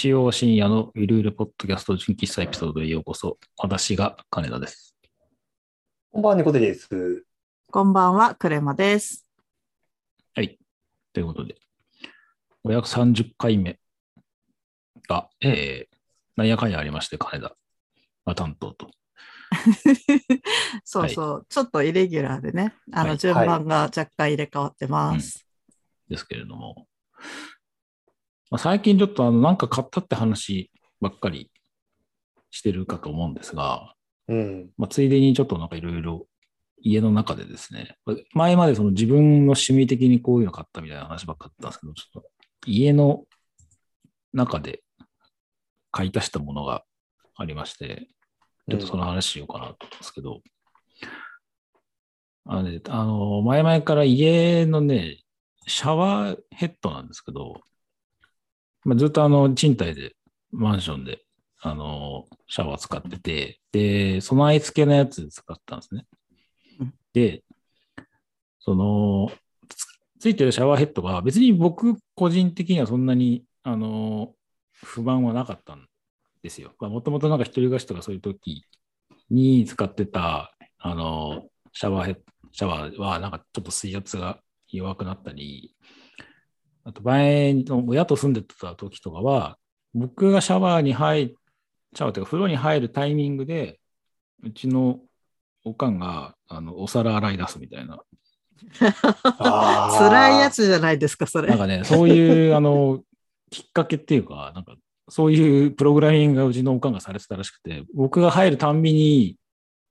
日曜深夜のゆるゆるポッドキャスト純喫茶エピソードへようこそ。私が金田です。こんばんは、猫背です。こんばんは、クレマです。ということで、530回目が、えー、なんやかんやありまして、金田が担当と。そうそう、ちょっとイレギュラーでね、あの、はい順番が若干入れ替わってます。ですけれども、まあ、最近ちょっとあの、なんか買ったって話ばっかりしてるかと思うんですが、うん。まあ、ついでにちょっとなんかいろいろ家の中でですね、前までその自分の趣味的にこういうの買ったみたいな話ばっかだったんですけど、ちょっと家の中で買い足したものがありまして、ちょっとその話しようかなと思うんですけど、あのね、あの、前々から家のね、シャワーヘッドなんですけど、まあ、ずっとあの、賃貸で、マンションで、あの、シャワー使ってて、で、備え付けのやつ使ったんですねうん。で、その、つついてるシャワーヘッドが別に僕個人的にはそんなに、あの、不満はなかったんですよ。もともとなんか一人暮らしとかそういう時に使ってた、あの、シャワーヘッシャワーはなんかちょっと水圧が弱くなったり、あと前の親と住んでた時とかは、僕がシャワーに入シャワーというか風呂に入るタイミングで、うちのおかんがあのお皿洗い出すみたいな。辛いや。つじゃないですか、それ。なんかね、そういうあのきっかけっていうか、なんかそういうプログラミングがうちのおかんがされてたらしくて、僕が入るたんびに、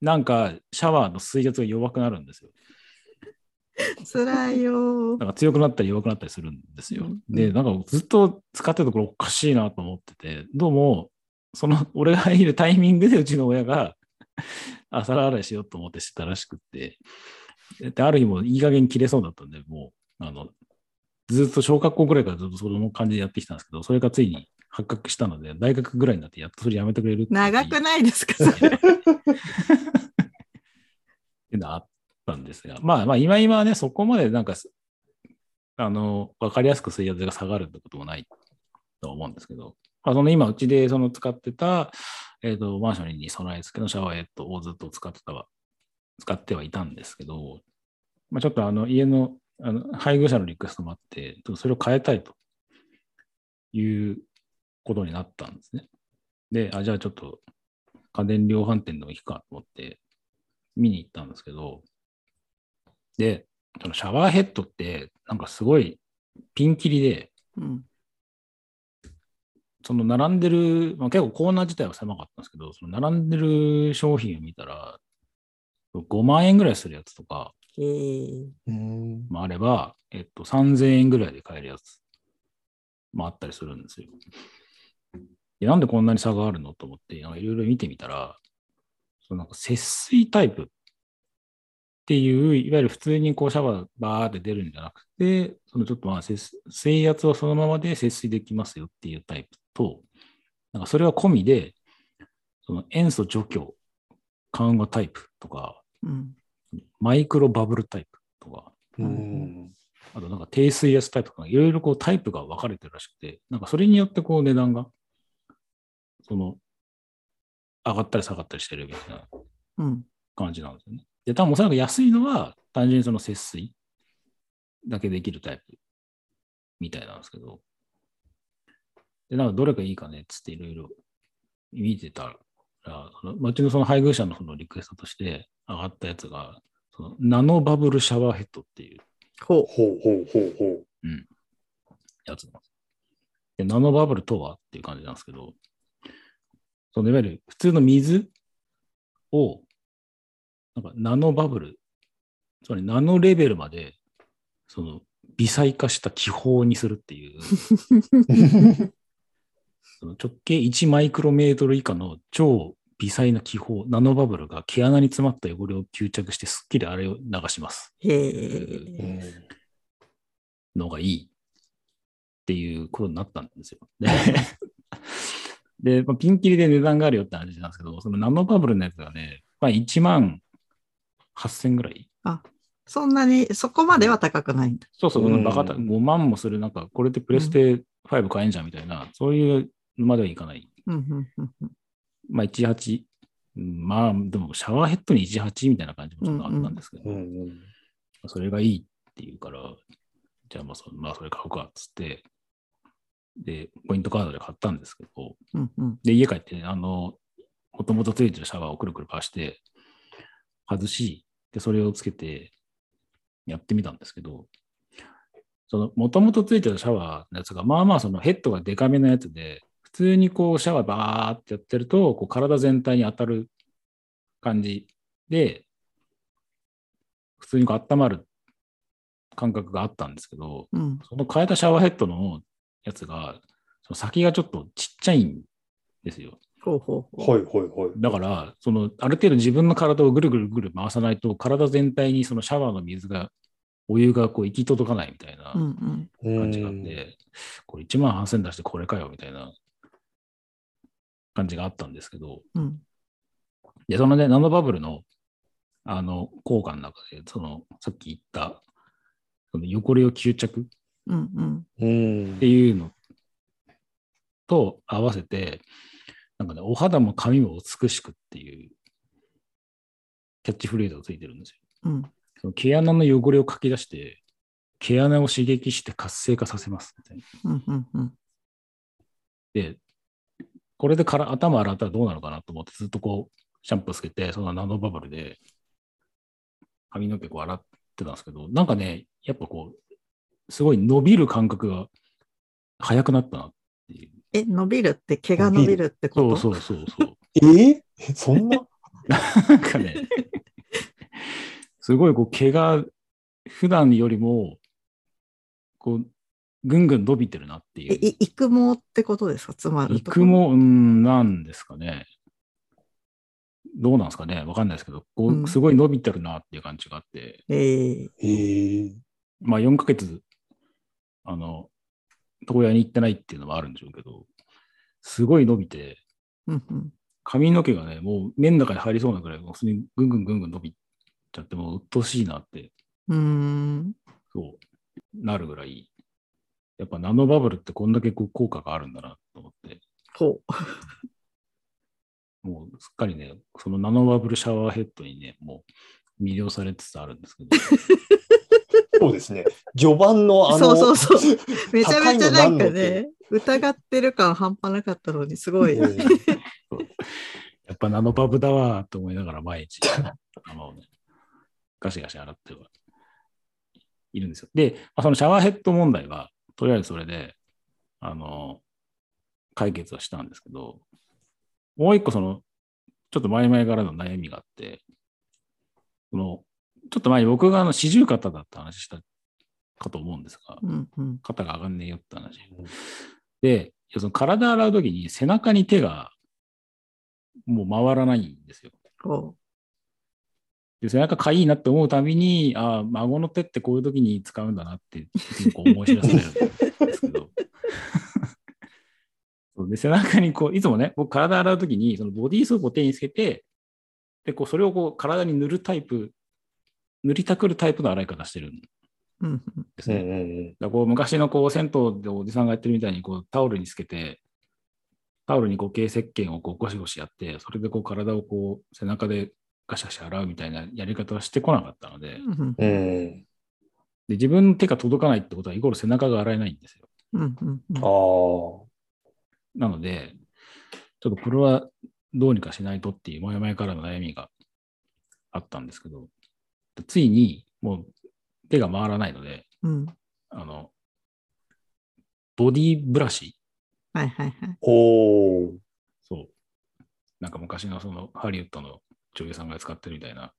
なんかシャワーの水圧が弱くなるんですよ。辛いよ。なんか強くなったり弱くなったりするんですよ。うん。で、なんかずっと使ってるところおかしいなと思ってて、どうも、その 俺がいるタイミングでうちの親が あ皿洗いしようと思ってしてたらしくって、で、ある日もいい加減切れそうだったんで、もう、あの、ずっと小学校ぐらいからずっとその感じでやってきたんですけど、それがついに発覚したので、大学ぐらいになってやっとそれやめてくれるって長くいないですか、それ。うのがあったんですが、まあまあ今今はね、そこまでなんか、あの、わかりやすく水圧が下がるってこともないと思うんですけど、まあ、その今うちでその使ってた、えっ、と、マンションに備え付けのシャワーヘッドをずっと使ってたわ、使ってはいたんですけど、まあちょっとあの家のあの配偶者のリクエストもあって、ちょっとそれを変えたいということになったんですね。で、あ、じゃあちょっと家電量販店でも行くかと思って見に行ったんですけど、で、そのシャワーヘッドってなんかすごいピンキリで、うんその並んでる、まあ、結構コーナー自体は狭かったんですけど、その並んでる商品を見たら、5万円ぐらいするやつとかえーうん。もあれば、えっと、3000円ぐらいで買えるやつもあったりするんですよ。でなんでこんなに差があるのと思って、いろいろ見てみたら、そのなんか節水タイプっていう、いわゆる普通にこうシャワーバーって出るんじゃなくて、そのちょっとまあ節水圧はそのままで節水できますよっていうタイプと、なんかそれは込みで、その塩素除去緩和タイプとか、うんマイクロバブルタイプとか、うん。あとなんか低水圧タイプとか、いろいろこうタイプが分かれてるらしくて、なんかそれによってこう値段が、その、上がったり下がったりしてるみたいなうん感じなんですよね。で、多分おそらく安いのは単純にその節水だけできるタイプみたいなんですけど、で、なんかどれがいいかねっつっていろいろ見てたら、そのその配偶者のそのリクエストとして上がったやつが、そのナノバブルシャワーヘッドっていうほう。ほうほうほうほう。やつなんです。で、ナノバブルとはっていう感じなんですけど、そのいわゆる普通の水を、なんかナノバブル、つまりナノレベルまで、その微細化した気泡にするっていう、その直径1マイクロメートル以下の超微細な気泡、ナノバブルが毛穴に詰まった汚れを吸着してすっきりあれを流します。へ。のがいいっていうことになったんですよ。で、でまあ、ピンキリで値段があるよって話なんですけど、そのナノバブルのやつがね、まあ、1万8000ぐらい。そんなに、そこまでは高くないんだ。そうそう、うんバカだ5万もする、なんか、これでプレステ5買えんじゃんみたいな、そういうまではいかない。うんうんうんうんまあ、18、うんまあ、でもシャワーヘッドに18みたいな感じもちょっとあったんですけど、うんうん。それがいいって言うから、じゃあまあそ、まあ、それ買うかっつって、で、ポイントカードで買ったんですけど、うんうんで、家帰って、あの、もともとついてるシャワーをくるくる回して、外し、で、それをつけて、やってみたんですけど、その、もともとついてるシャワーのやつが、まあまあ、そのヘッドがデカめのやつで、普通にこう、シャワーバーってやってると、こう、体全体に当たる感じで、普通にこう、温まる感覚があったんですけど、うんその変えたシャワーヘッドのやつが、その先がちょっとちっちゃいんですよ。ほうほうほう。はいはいはい。だから、そのある程度自分の体をぐるぐるぐる回さないと、体全体にそのシャワーの水が、お湯がこう行き届かないみたいなうんうん。感じがあって、これ1万8000出してこれかよみたいな感じがあったんですけど、うん。で、そのね、ナノバブルのあの効果の中で、そのさっき言った、その汚れを吸着うんうん。うん。っていうのと合わせて、なんかね、お肌も髪も美しくっていうキャッチフレーズがついてるんですよ。うんその毛穴の汚れをかき出して、毛穴を刺激して活性化させますみたいな。うんうんうんで、これでから頭洗ったらどうなのかなと思ってずっとこう、シャンプーつけて、そのナノバブルで髪の毛こう洗ってたんですけど、なんかね、やっぱこう、すごい伸びる感覚が早くなったなっ。え、伸びるって毛が伸びる。ってこと？そうそうそうそう。え？ーそんな？なんかね、すごいこう毛が普段よりも、こう、ぐんぐん伸びてるなってえ、いう。い育毛ってことですか？つまるとこ育毛、うん、なんですかね。どうなんですかね？わかんないですけど、こうん。う、すごい伸びてるなっていう感じがあって、えー。えー。まあ4ヶ月、あの、床屋に行ってないっていうのもあるんでしょうけど、すごい伸びて、うんうん。髪の毛がね、もう目の中に入りそうなぐらい、もう普通にぐんぐんぐんぐん伸びちゃって、もう鬱陶しいなって、うーん。そう、なるぐらい、やっぱナノバブルってこんだけこう効果があるんだなと思って、ほ もうすっかりね、そのナノバブルシャワーヘッドにね、もう魅了されつつあるんですけど、そうですね。序盤のあの、そうそうそう めちゃめちゃなんかね、疑ってる感半端なかったのに、すごい。うんやっぱナノバブだわーと思いながら毎日、頭をね、ガシガシ洗ってはいるんですよ。で、まあ、そのシャワーヘッド問題は、とりあえずそれで、あの、解決はしたんですけど、もう一個その、ちょっと前々からの悩みがあって、その、ちょっと前に僕があの四十肩だって話したかと思うんですが、うんうん肩が上がんねえよって話。で、いやその体洗うときに背中に手がもう回らないんですよ。ほで背中かいいなって思うたびに、ああ、孫の手ってこういうときに使うんだなって、こう思い知らされるんですけど。で背中にこう、いつもね、僕体洗うときに、そのボディーソープを手につけて、で、こう、それをこう、体に塗るタイプ、塗りたくるタイプの洗い方してるんですね。うんうんうんだからこう昔のこう銭湯でおじさんがやってるみたいにこうタオルにつけて、タオルにこう軽石鹸をこうゴシゴシやって、それでこう体をこう背中でガシガシ洗うみたいなやり方はしてこなかったので、でうんうん。自分の手が届かないってことはイコール背中が洗えないんですよ。うんうんうんああ。なので、ちょっとこれはどうにかしないとっていう前々からの悩みがあったんですけど、ついにもう手が回らないので、うんあの、ボディブラシはいはいはい。おー。そう。なんか昔のそのハリウッドの女優さんが使ってるみたいな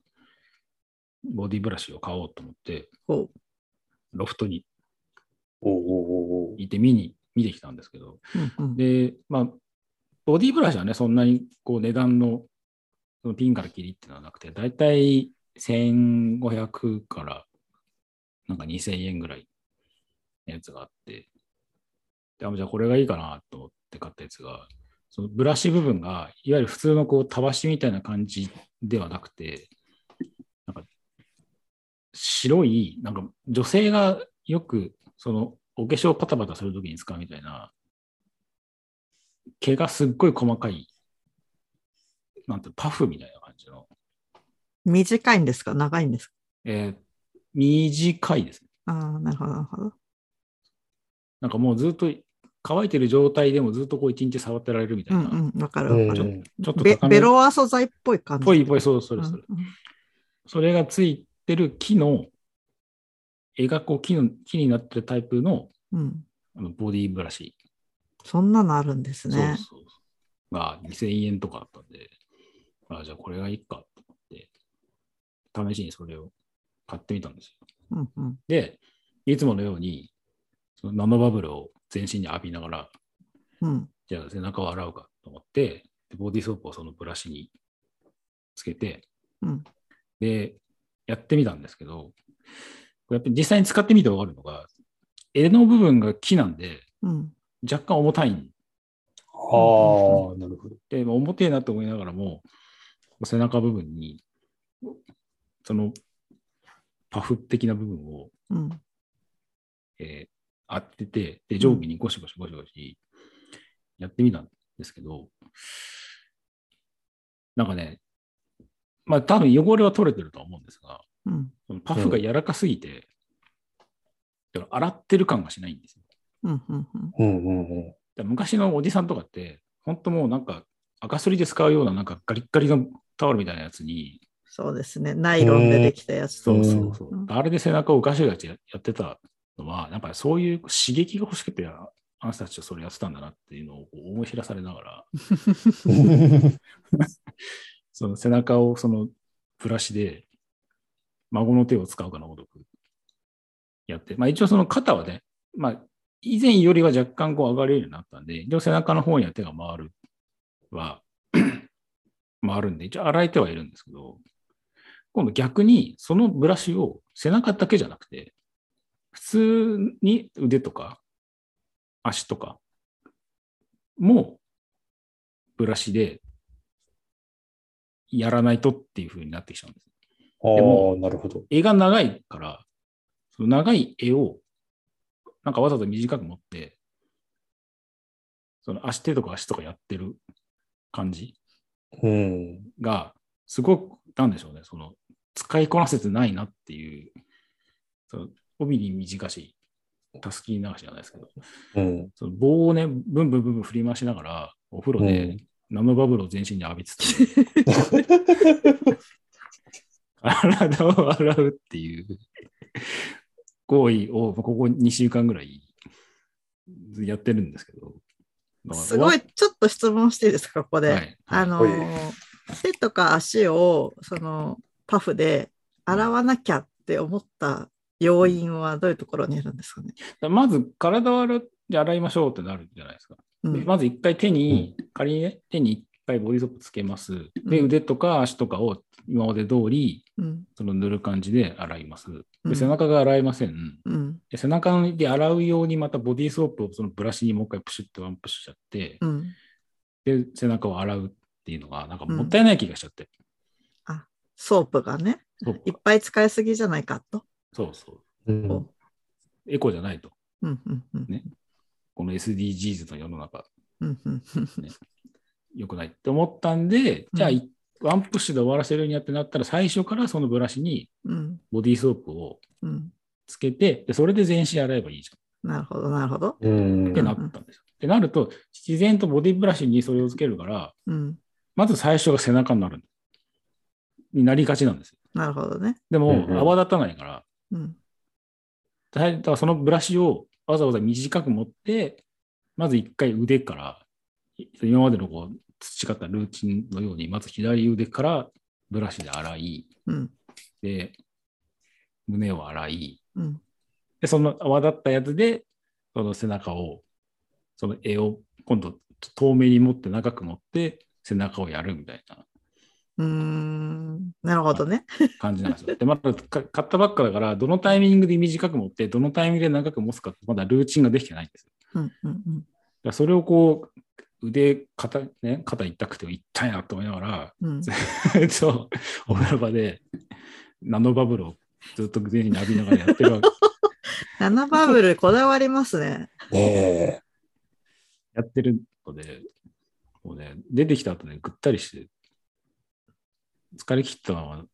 ボディブラシを買おうと思って、ほロフトに行って見に、見てきたんですけど、う。うんうんで、まあ、ボディブラシはね、そんなにこう値段のそのピンからキリっていうのはなくて、だいたい1500からなんか2000円ぐらいのやつがあって、であじゃあこれがいいかなと思って買ったやつが、そのブラシ部分が、いわゆる普通のこう、たわしみたいな感じではなくて、なんか、白い、なんか女性がよく、その、お化粧パタパタするときに使うみたいな、毛がすっごい細かい、なんてパフみたいな感じの、短いんですか？長いんですか？えー短いですね。ああ、なるほど、なるほど。なんかもうずっと乾いてる状態でもずっとこう一日触ってられるみたいな、うんうん、わかるうわかる。ん。ちょっとベベロア素材っぽい感じ。ぽいぽい、そう、それそれ。うんうんそれがついてる木の、絵がこう木の木になってるタイプのうん。あのボディブラシ、そんなのあるんですね。そうそうそうが2000円とかあったんで、あじゃあこれがいいか試しにそれを買ってみたんですよ。うんうん。で、いつものように、そのナノバブルを全身に浴びながら、うん。じゃあ背中を洗うかと思って、でボディーソープをそのブラシにつけて、うん。で、やってみたんですけど、やっぱり実際に使ってみて分かるのが、絵の部分が木なんで、うん。若干重たいんああ、なるほど。で、まあ重てえなと思いながらも、背中部分に、そのパフ的な部分を、うん。えー当てて、で、上下にゴシゴシゴシゴシやってみたんですけど、なんかね、まあ多分汚れは取れてるとは思うんですが、うん。そのパフが柔らかすぎて、だから洗ってる感がしないんですよ。うん。うん。うんうんうんうん。だから昔のおじさんとかって、本当もうなんか赤すりで使うようななんかガリッガリのタオルみたいなやつに、そうですね。ナイロンでできたやつと。そうそうそううんあれで背中をガシガシやってたのは、やっぱりそういう刺激が欲しくて、あの人たちはそれやってたんだなっていうのを思い知らされながら、その背中をそのブラシで孫の手を使うかのごとくやって、まあ一応その肩はね、まあ以前よりは若干こう上がれるようになったんで、一応背中の方には手が回るは 回るんで、一応洗えてはいるんですけど、今度逆にそのブラシを背中だけじゃなくて、普通に腕とか足とかもブラシでやらないとっていう風になってきちゃうんです。あもあ、なるほど。絵が長いから、その長い絵をなんかわざと短く持って、その足手とか足とかやってる感じうん。が、すごく、なんでしょうね、その、使いこなせてないなっていう、その帯に短し、たすき流しじゃないですけど、うん。その棒をね、ブンブンブンブン振り回しながら、お風呂うでん。ナノバブルを全身に浴びつつ、体を洗うっていう行為を、ここ2週間ぐらいやってるんですけど、すごい、ちょっと質問していいですか、ここで。はい。あのはい。ー、手とか足を、その、パフで洗わなきゃって思った要因はどういうところにあるんですかね？まず体を洗いましょうってなるじゃないですか。うん。でまず一回手に、仮にね、手に一回ボディソープつけます。で、うん腕とか足とかを今まで通り、うん。その塗る感じで洗います。うんで、背中が洗えません。うん。で背中で洗うようにまたボディーソープをそのブラシにもう一回プシュッとワンプッシュしちゃって、うん。で、背中を洗うっていうのが、なんかもったいない気がしちゃって。ソープがね、そういっぱい使いすぎじゃないかと。そうそう。うん。エコじゃないと。うん。うん。うん。ねこの SDGs の世の中、うん。うん。良くないって思ったんで、じゃあ、ワンプッシュで終わらせるようにやってなったら、最初からそのブラシにうん。ボディーソープをうん。つけて、でそれで全身洗えばいいじなるほど、なるほど。うんゃんってなったんですよ。ってなると、自然とボディブラシにそれをつけるから、うん。ままず最初が背中になる。になりがちなんですよ。なるほどね。でも、うんうん泡立たないから、うん。だだからそのブラシをわざわざ短く持って、まず一回腕から、い今までのこう培ったルーチンのように、まず左腕からブラシで洗い、うん。で、胸を洗い、うん。で、その泡立ったやつで、その背中を、その絵を今度透明に持って長く持って背中をやるみたいなうーん。なるほどね。感じなんですよ。で、まだか買ったばっかだから、どのタイミングで短く持って、どのタイミングで長く持つかって、まだルーチンができてないんですよ。うん。うん。うん。それをこう、腕、肩、ね、肩痛くて痛いなと思いながら、うん。そう、お風呂場でナノバブルをずっと全身に浴びながらやってるわけ、ナノバブルこだわりますね。ねえ。やってるので、もうね、出てきた後ね、ぐったりして、疲れ切ったまま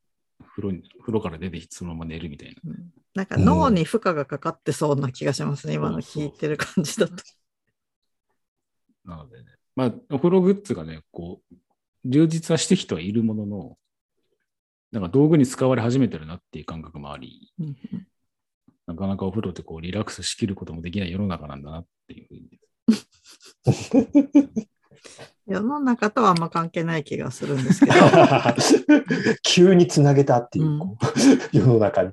風呂に風呂から出てきてそのまま寝るみたいな。うんなんか脳に負荷がかかってそうな気がしますね、今の聞いてる感じだと。なのでね、まあ、お風呂グッズがね、こう、充実はしてきてはいるものの、なんか道具に使われ始めてるなっていう感覚もあり、うんなかなかお風呂ってこうリラックスしきることもできない世の中なんだなっていうふうに。世の中とはあんま関係ない気がするんですけど、急につなげたっていう、うん 世の中に。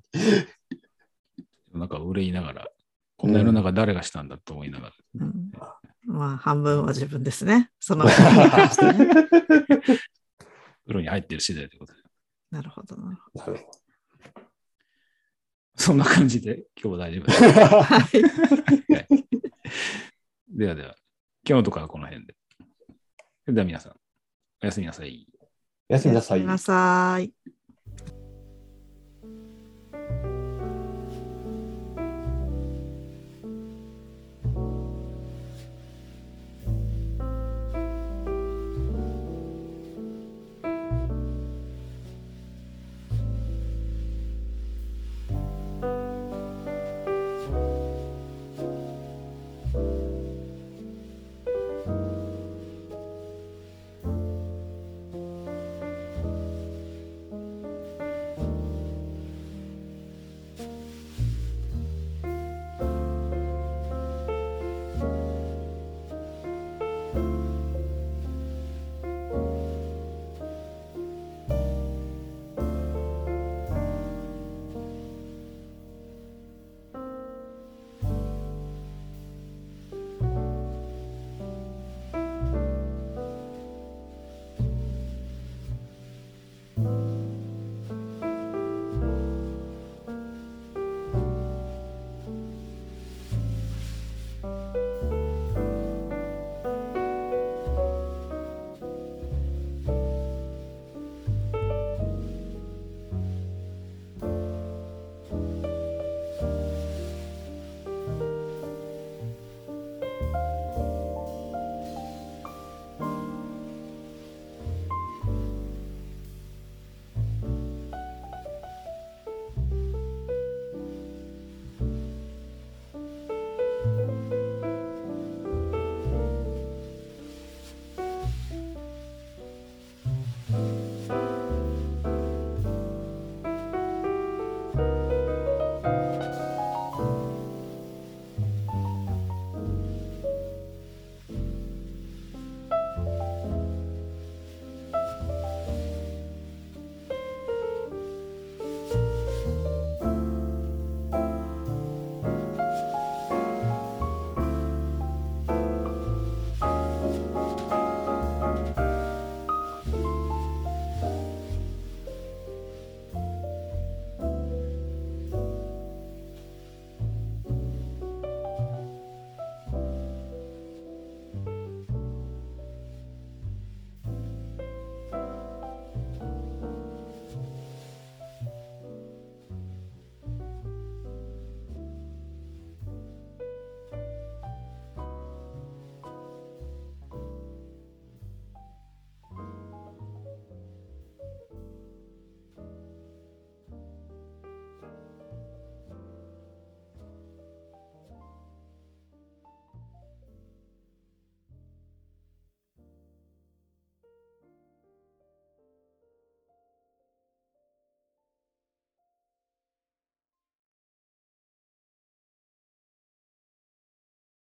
なんか憂いながら、こんな世の中誰がしたんだと思いながら、うんまあ半分は自分ですね。その風 風呂に入ってる次第ということで。なるほどな。なるほそんな感じで今日は大丈夫です。ど。はい。ではでは、今日のところはこの辺で。それでは皆さん、おやすみなさい。おやすみなさいおやすみ。なさい。